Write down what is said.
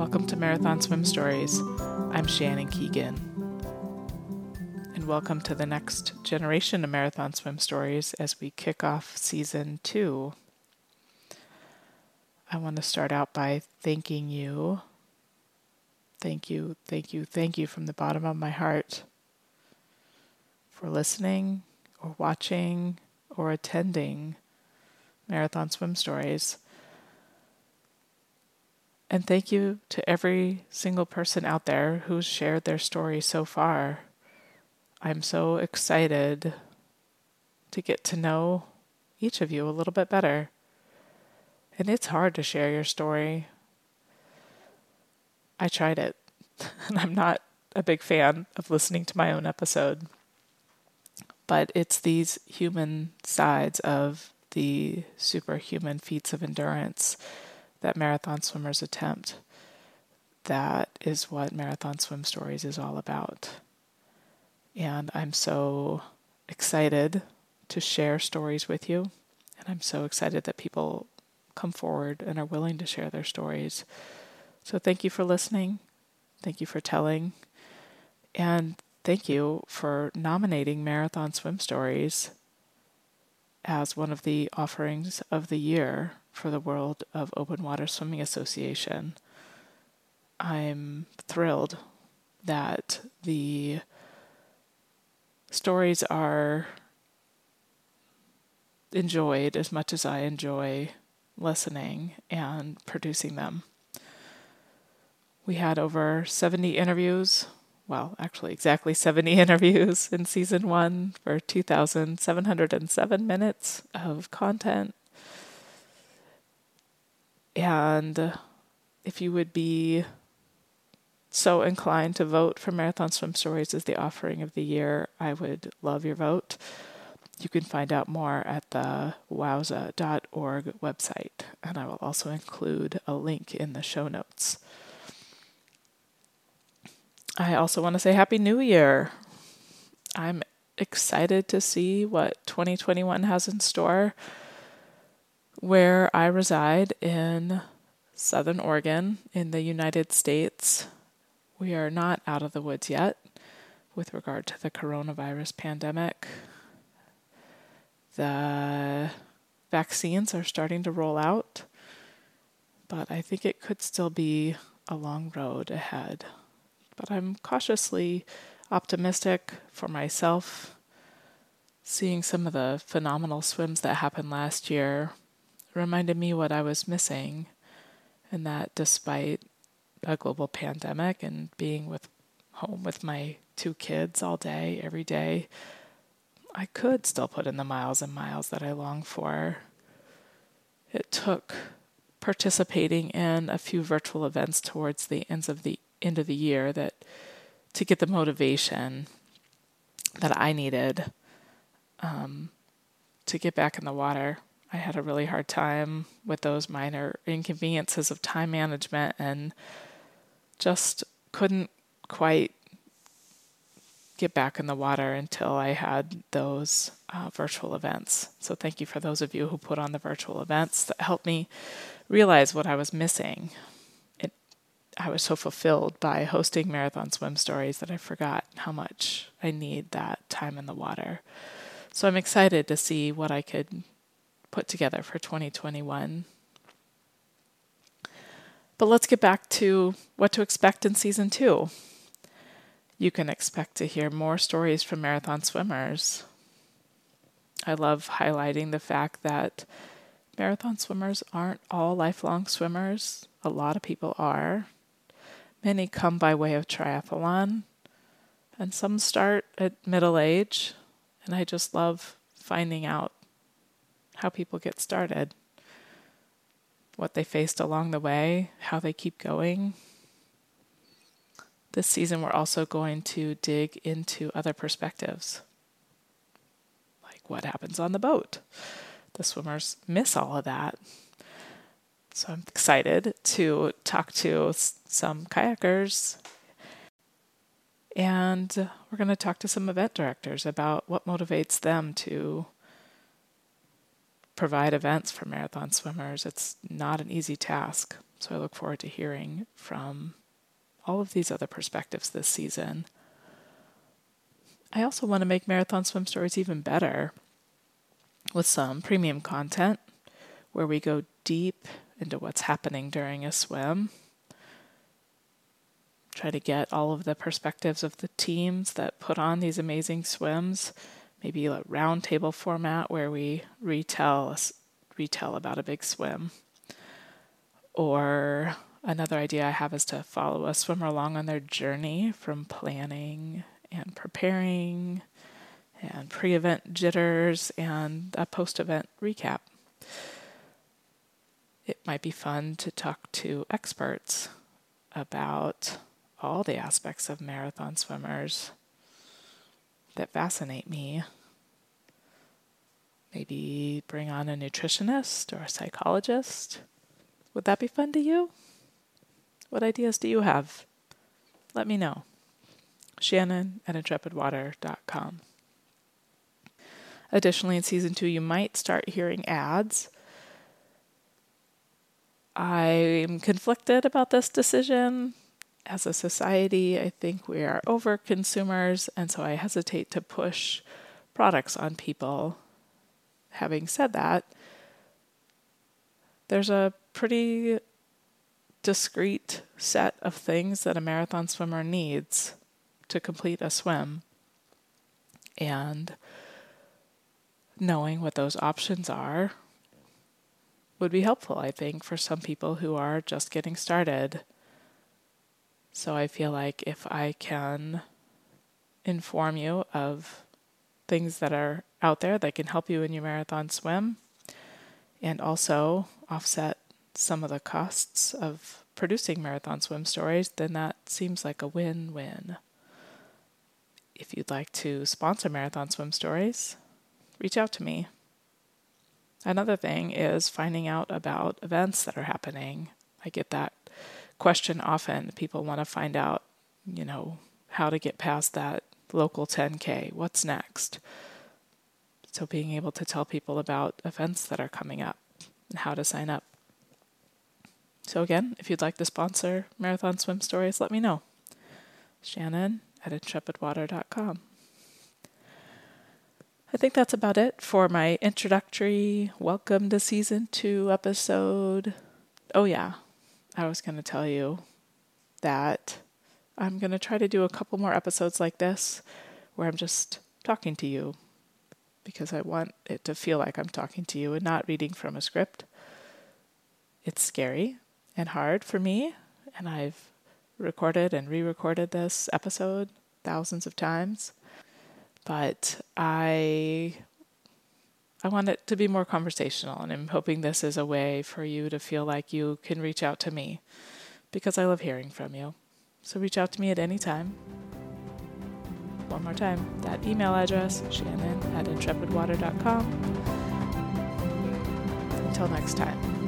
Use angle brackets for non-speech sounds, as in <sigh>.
Welcome to Marathon Swim Stories. I'm Shannon Keegan. And welcome to the next generation of Marathon Swim Stories as we kick off season two. I want to start out by thanking you. Thank you, thank you, thank you from the bottom of my heart for listening or watching or attending Marathon Swim Stories. And thank you to every single person out there who's shared their story so far. I'm so excited to get to know each of you a little bit better. And it's hard to share your story. I tried it, <laughs> and I'm not a big fan of listening to my own episode. But it's these human sides of the superhuman feats of endurance that marathon swimmers attempt. That is what Marathon Swim Stories is all about. And I'm so excited to share stories with you. And I'm so excited that people come forward and are willing to share their stories. So thank you for listening. Thank you for telling. And thank you for nominating Marathon Swim Stories as one of the offerings of the year for the World of Open Water Swimming Association. I'm thrilled that the stories are enjoyed as much as I enjoy listening and producing them. We had over 70 interviews well, actually, exactly 70 <laughs> interviews in season one for 2,707 minutes of content. And if you would be so inclined to vote for Marathon Swim Stories as the offering of the year, I would love your vote. You can find out more at the wowsa.org website, and I will also include a link in the show notes. I also want to say Happy New Year. I'm excited to see what 2021 has in store. Where I reside in Southern Oregon in the United States, we are not out of the woods yet with regard to the coronavirus pandemic. The vaccines are starting to roll out, but I think it could still be a long road ahead but I'm cautiously optimistic for myself. Seeing some of the phenomenal swims that happened last year reminded me what I was missing, and that despite a global pandemic and being with home with my two kids all day, every day, I could still put in the miles and miles that I long for. It took participating in a few virtual events towards the ends of the end of the year that to get the motivation that I needed um, to get back in the water. I had a really hard time with those minor inconveniences of time management and just couldn't quite get back in the water until I had those uh, virtual events. So, thank you for those of you who put on the virtual events that helped me realize what I was missing It, I was so fulfilled by hosting marathon swim stories that I forgot how much I need that time in the water. So I'm excited to see what I could put together for 2021. But let's get back to what to expect in season two. You can expect to hear more stories from marathon swimmers. I love highlighting the fact that marathon swimmers aren't all lifelong swimmers. A lot of people are. Many come by way of triathlon, and some start at middle age. And I just love finding out how people get started, what they faced along the way, how they keep going. This season, we're also going to dig into other perspectives, like what happens on the boat. The swimmers miss all of that so I'm excited to talk to some kayakers. And we're going to talk to some event directors about what motivates them to provide events for marathon swimmers. It's not an easy task, So I look forward to hearing from all of these other perspectives this season. I also want to make Marathon Swim Stories even better with some premium content where we go deep into what's happening during a swim. Try to get all of the perspectives of the teams that put on these amazing swims. Maybe a roundtable format where we retell retell about a big swim. Or another idea I have is to follow a swimmer along on their journey from planning and preparing and pre event jitters and a post event recap it might be fun to talk to experts about all the aspects of marathon swimmers that fascinate me. Maybe bring on a nutritionist or a psychologist. Would that be fun to you? What ideas do you have? Let me know. Shannon at intrepidwater.com. Additionally, in season two, you might start hearing ads I'm conflicted about this decision. As a society, I think we are over consumers, and so I hesitate to push products on people. Having said that, there's a pretty discrete set of things that a marathon swimmer needs to complete a swim. And knowing what those options are would be helpful, I think, for some people who are just getting started. So I feel like if I can inform you of things that are out there that can help you in your marathon swim and also offset some of the costs of producing marathon swim stories, then that seems like a win win. If you'd like to sponsor Marathon Swim Stories, reach out to me. Another thing is finding out about events that are happening. I get that question often. People want to find out, you know, how to get past that local 10K. What's next? So, being able to tell people about events that are coming up and how to sign up. So, again, if you'd like to sponsor Marathon Swim Stories, let me know. Shannon at intrepidwater.com. I think that's about it for my introductory welcome to season two episode. Oh, yeah, I was going to tell you that I'm going to try to do a couple more episodes like this where I'm just talking to you because I want it to feel like I'm talking to you and not reading from a script. It's scary and hard for me, and I've recorded and re recorded this episode thousands of times but I I want it to be more conversational, and I'm hoping this is a way for you to feel like you can reach out to me because I love hearing from you. So reach out to me at any time. One more time, that email address, shannon at intrepidwater.com. Until next time.